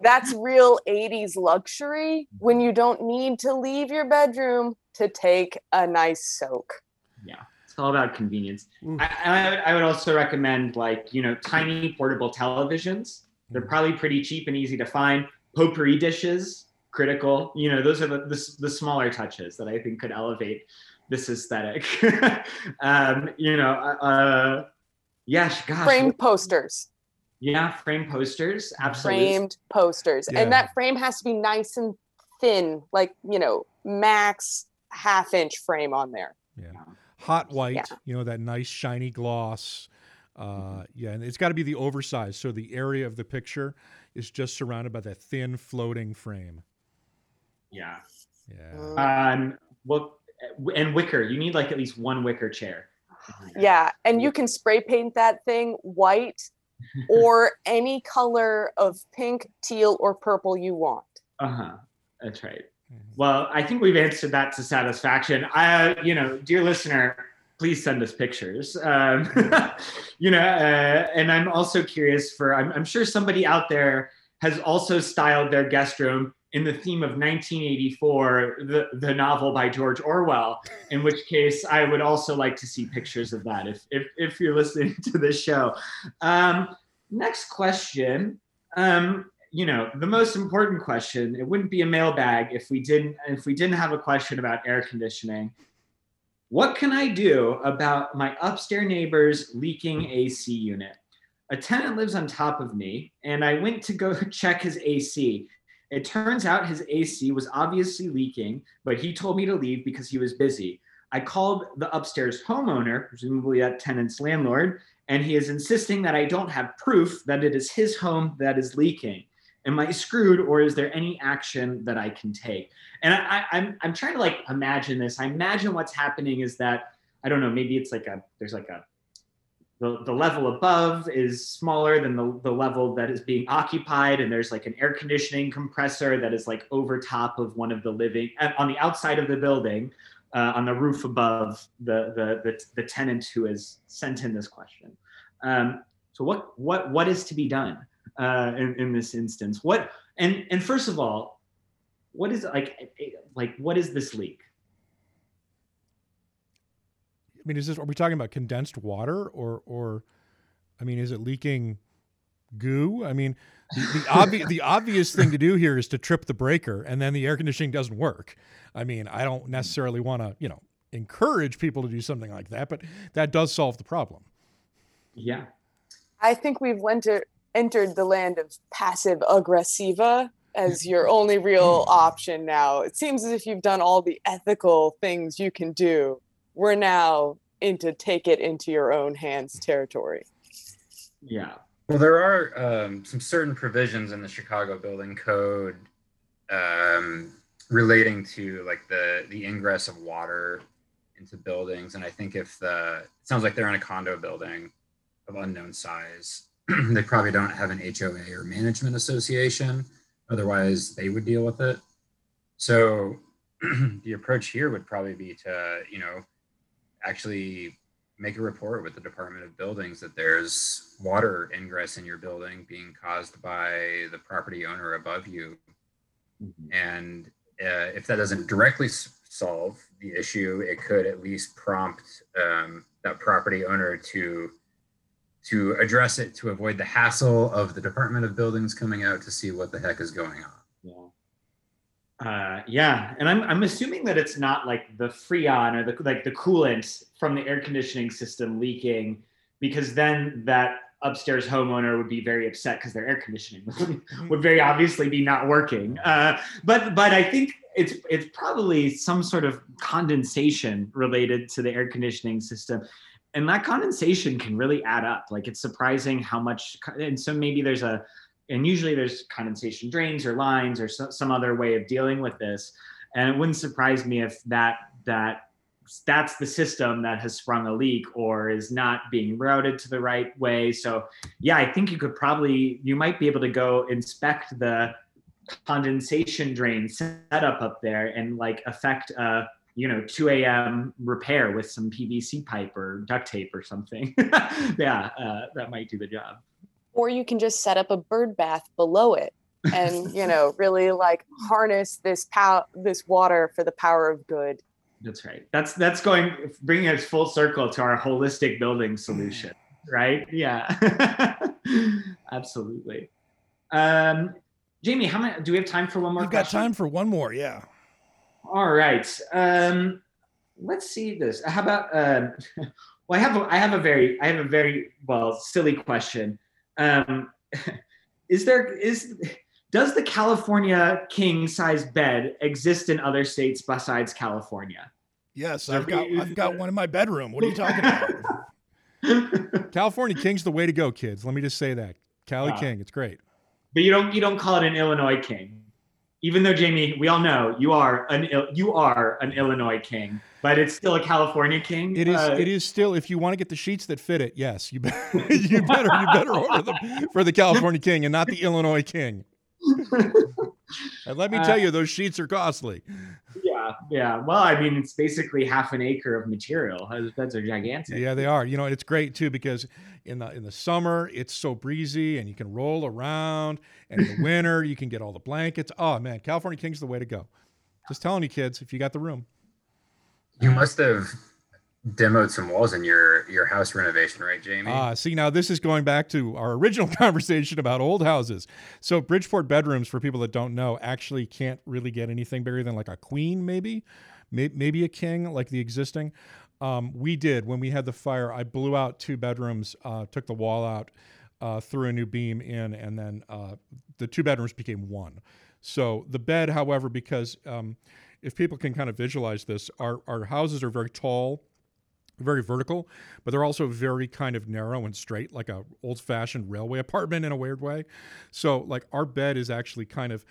That's real 80s luxury when you don't need to leave your bedroom to take a nice soak. Yeah. It's all about convenience. Ooh. I, I, would, I would also recommend like you know tiny portable televisions. They're probably pretty cheap and easy to find. Potpourri dishes, critical. You know those are the, the, the smaller touches that I think could elevate this aesthetic. um, you know, uh, yeah, gosh, Framed posters. yeah, frame posters, absolutely. Framed posters. Yeah. And that frame has to be nice and thin, like, you know, max half inch frame on there. Yeah. Hot white, Yeah. you know, that nice shiny gloss. Uh, yeah, and it's got to be the oversized. So the area of the picture is just surrounded by that thin floating frame. Yeah. Yeah. Um, well, and wicker. You need like at least one wicker chair. Yeah. And you can spray paint that thing white or any color of pink, teal, or purple you want. Uh huh. That's right. Mhm. Well, I think we've answered that to satisfaction. I, you know, dear listener, please send us pictures. Um, you know, uh, and I'm also curious for. I'm, I'm sure somebody out there has also styled their guest room in the theme of 1984, the, the novel by George Orwell. In which case, I would also like to see pictures of that if if, if you're listening to this show. Um, next question. Um, you know the most important question it wouldn't be a mailbag if we didn't if we didn't have a question about air conditioning what can i do about my upstairs neighbor's leaking ac unit a tenant lives on top of me and i went to go check his ac it turns out his ac was obviously leaking but he told me to leave because he was busy i called the upstairs homeowner presumably that tenant's landlord and he is insisting that i don't have proof that it is his home that is leaking am I screwed or is there any action that I can take? And I, I'm I'm trying to like imagine this. I imagine what's happening is that I don't know, maybe it's like a there's like a the, the level above is smaller than the, the level that is being occupied and there's like an air conditioning compressor that is like over top of one of the living uh, on the outside of the building uh, on the roof above the, the, the the tenant who has sent in this question. Um, so what what what is to be done uh, in, in this instance? What and and first of all what is like like what is this leak I mean, is this are we talking about condensed water or or I mean, is it leaking goo? I mean, the, the obvious the obvious thing to do here is to trip the breaker and then the air conditioning doesn't work. I mean, I don't necessarily want to, you know, encourage people to do something like that, but that does solve the problem. Yeah. I think we've entered entered the land of passive aggressiva as your only real option now. It seems as if you've done all the ethical things you can do we're now into take it into your own hands territory. Yeah. Well, there are um, some certain provisions in the Chicago Building Code um, relating to like the the ingress of water into buildings, and I think if the sounds like they're in a condo building of unknown size, they probably don't have an HOA or management association. Otherwise, they would deal with it. So the approach here would probably be to you know actually make a report with the Department of Buildings that there's water ingress in your building being caused by the property owner above you. Mm-hmm. And uh, if that doesn't directly s- solve the issue, it could at least prompt um, that property owner to to address it to avoid the hassle of the Department of Buildings coming out to see what the heck is going on. Yeah. Uh, yeah, and I'm I'm assuming that it's not like the freon or the like the coolant from the air conditioning system leaking, because then that upstairs homeowner would be very upset because their air conditioning would, very obviously be not working. Uh, but but I think it's it's probably some sort of condensation related to the air conditioning system. And that condensation can really add up. Like it's surprising how much. And so maybe there's a and usually there's condensation drains or lines or so, some other way of dealing with this. And it wouldn't surprise me if that that that's the system that has sprung a leak or is not being routed to the right way. So yeah i think you could probably you might be able to go inspect the condensation drain setup up there and like affect a you know 2 a.m repair with some pvc pipe or duct tape or something. Yeah uh, that might do the job or you can just set up a bird bath below it and you know really like harness this power this water for the power of good. That's right. That's that's going bringing us full circle to our holistic building solution right? Yeah. Absolutely. Um jamie how many do we have time for one more we've got time for one more yeah. All right. Um let's see this. How about um well i have a, i have a very i have a very well silly question um, is there is does the California king size bed exist in other states besides California? Yes, I've got I've got one in my bedroom. What are you talking about? California King's the way to go, kids. Let me just say that. Cali wow. King, it's great. But you don't you don't call it an Illinois King even though Jamie, we all know you are an you are an Illinois king, but it's still a California king. It is. Uh, it is still. If you want to get the sheets that fit it, yes, you better you better you better order them for the California king and not the Illinois king. and let me tell uh, you, those sheets are costly. Yeah, yeah. Well, I mean, it's basically half an acre of material. Those beds are gigantic. Yeah, they are. You know, it's great too because in the in the summer it's so breezy and you can roll around, and in the winter you can get all the blankets. Oh man, California King's the way to go. Just telling you, kids, if you got the room. You must have demoed some walls in your your house renovation, right, Jamie? Ah, uh, see now this is going back to our original conversation about old houses. So Bridgeport bedrooms, for people that don't know, actually can't really get anything bigger than like a queen, maybe, maybe a king, like the existing. Um, we did when we had the fire. I blew out two bedrooms, uh, took the wall out, uh, threw a new beam in, and then uh, the two bedrooms became one. So the bed, however, because um, if people can kind of visualize this, our, our houses are very tall very vertical, but they're also very kind of narrow and straight, like a old-fashioned railway apartment in a weird way. So like our bed is actually kind of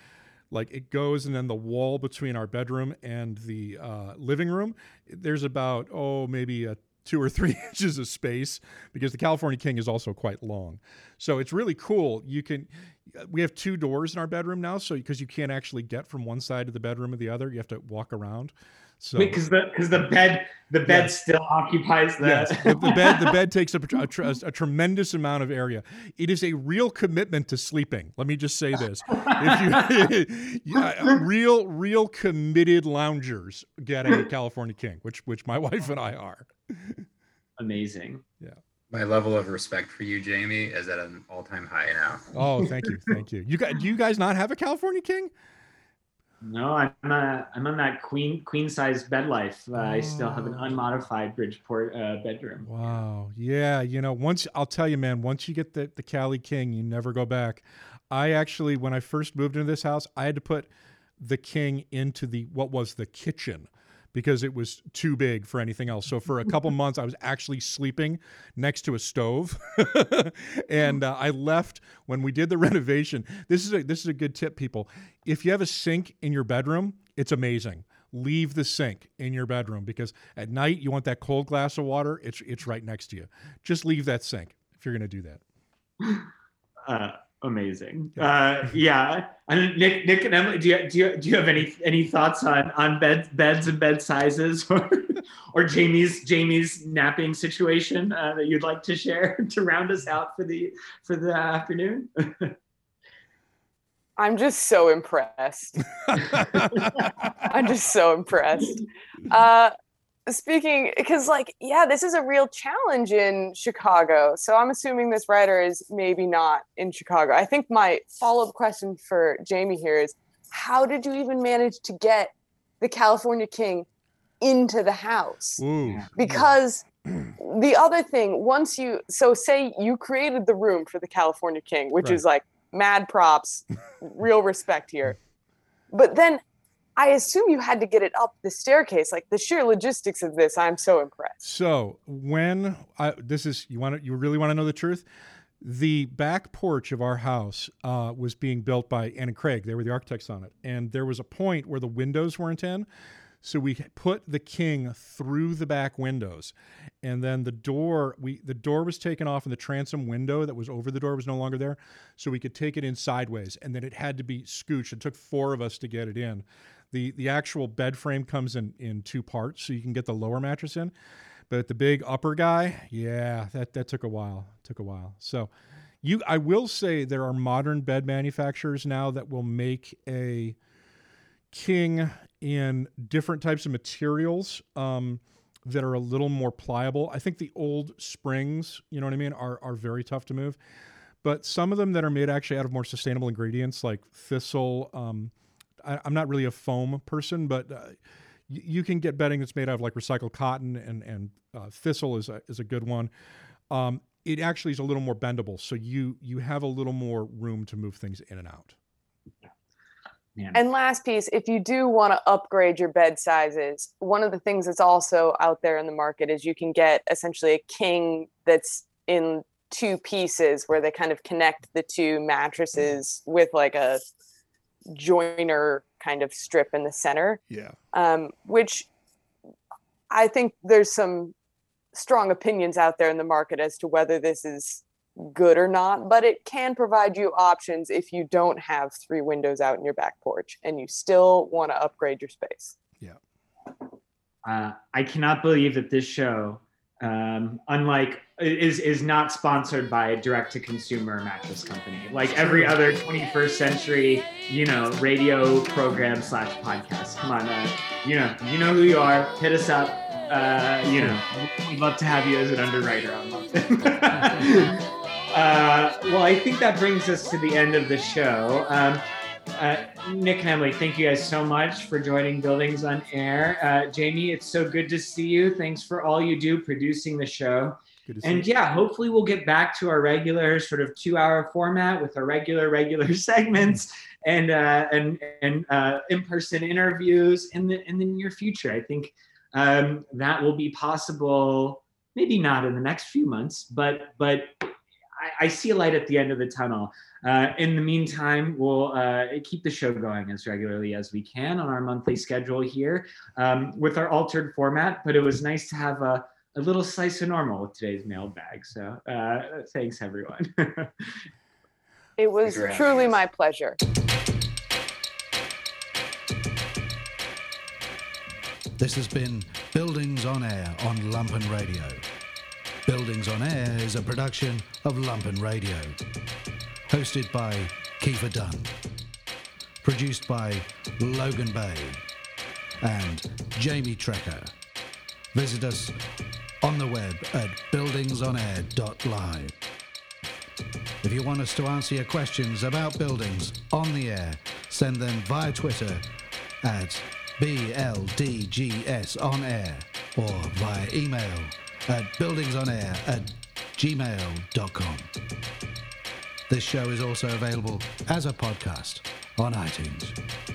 like it goes and then the wall between our bedroom and the uh, living room there's about oh maybe a two or three inches of space because the california king is also quite long. So it's really cool. You can we have two doors in our bedroom now so because you can't actually get from one side of the bedroom to the other you have to walk around so because the because the bed the bed Yes. still occupies the, yes, the, the bed the bed takes up a, a, tr- a tremendous amount of area. It is a real commitment to sleeping. Let me just say this: if you, yeah, uh, real real committed loungers get a California King, which which my wife and I are. amazing. Yeah my level of respect for you, Jamie, is at an all-time high now. Oh, thank you, thank you. You guys, do you guys not have a California King? No, I'm uh, I'm on that queen queen size bed life. Uh, I still have an Oh. unmodified Bridgeport uh, bedroom. Wow. Yeah. You know, once I'll tell you, man, once you get the, the Cali King, you never go back. I actually, when I first moved into this house, I had to put the King into the what was the kitchen because it was too big for anything else. So for a couple months, I was actually sleeping next to a stove, and uh, I left when we did the renovation. This is a this is a good tip, people. If you have a sink in your bedroom, it's amazing. Leave the sink in your bedroom because at night you want that cold glass of water. It's it's right next to you. Just leave that sink if you're going to do that. Uh, amazing. Uh, yeah. And Nick, Nick and Emily, do you, do you do you have any any thoughts on on bed beds and bed sizes or or Jamie's Jamie's napping situation uh, that you'd like to share to round us out for the for the afternoon? I'm just so impressed. I'm just so impressed. Uh, speaking, because like, yeah, this is a real challenge in Chicago. So I'm assuming this writer is maybe not in Chicago. I think my follow up question for Jamie here is how did you even manage to get the California King into the house? Mm. Ooh. because the other thing once you so say you created the room for the california king which is like mad props real respect here but then i assume you had to get it up the staircase like the sheer logistics of this i'm so impressed. So when I this is you want to you really want to know the truth, the back porch of our house uh, was being built by Ann and Craig. They were the architects on it, and there was a point where the windows weren't in, so we put the king through the back windows, and then the door we the door was taken off, and the transom window that was over the door was no longer there, so we could take it in sideways, and then it had to be scooched. It took four of us to get it in. The, the actual bed frame comes in, in two parts, so you can get the lower mattress in. But the big upper guy, yeah, that, that took a while. Took a while. So you I will say there are modern bed manufacturers now that will make a king in different types of materials um, that are a little more pliable. I think the old springs, you know what I mean, are are very tough to move. But some of them that are made actually out of more sustainable ingredients like thistle. Um, I, I'm not really a foam person, but uh, y- you can get bedding that's made out of like recycled cotton and and uh, thistle is a, is a good one. Um, it actually is a little more bendable, so you you have a little more room to move things in and out. Man. and last piece if you do want to upgrade your bed sizes one of the things that's also out there in the market is you can get essentially a king that's in two pieces where they kind of connect the two mattresses with like a joiner kind of strip in the center Yeah. um, which I think there's some strong opinions out there in the market as to whether this is good or not, but it can provide you options if you don't have three windows out in your back porch and you still want to upgrade your space. Yeah. Uh, I cannot believe that this show, um, unlike is is not sponsored by a direct to consumer mattress company like every other 21st century, you know, radio program slash podcast. Come on, uh, you know, you know who you are. Hit us up. Uh, you know, we'd love to have you as an underwriter on uh, well, I think that brings us to the end of the show. Um, uh, Nick and Emily, thank you guys so much for joining Buildings on Air. Uh, Jamie, it's so good to see you. Thanks for all you do producing the show. Good to see And you. yeah, hopefully we'll get back to our regular sort of two-hour format with our regular regular segments and uh, and and uh, in-person interviews in the in the near future. I think Um, that will be possible, maybe not in the next few months, but but I, I see a light at the end of the tunnel. Uh, in the meantime, we'll uh, keep the show going as regularly as we can on our monthly schedule here um, with our altered format. But it was nice to have a, a little slice of normal with today's mailbag. So uh, thanks, everyone. it was truly my pleasure. This has been Buildings on Air on Lumpen Radio. Buildings on Air is a production of Lumpen Radio. Hosted by Kiefer Dunn. Produced by Logan Bay and Jamie Trecker. Visit us on the web at buildingsonair.live. If you want us to answer your questions about buildings on the air, send them via Twitter at BLDGS on air or via email at buildingsonair at gmail.com. This show is also available as a podcast on iTunes.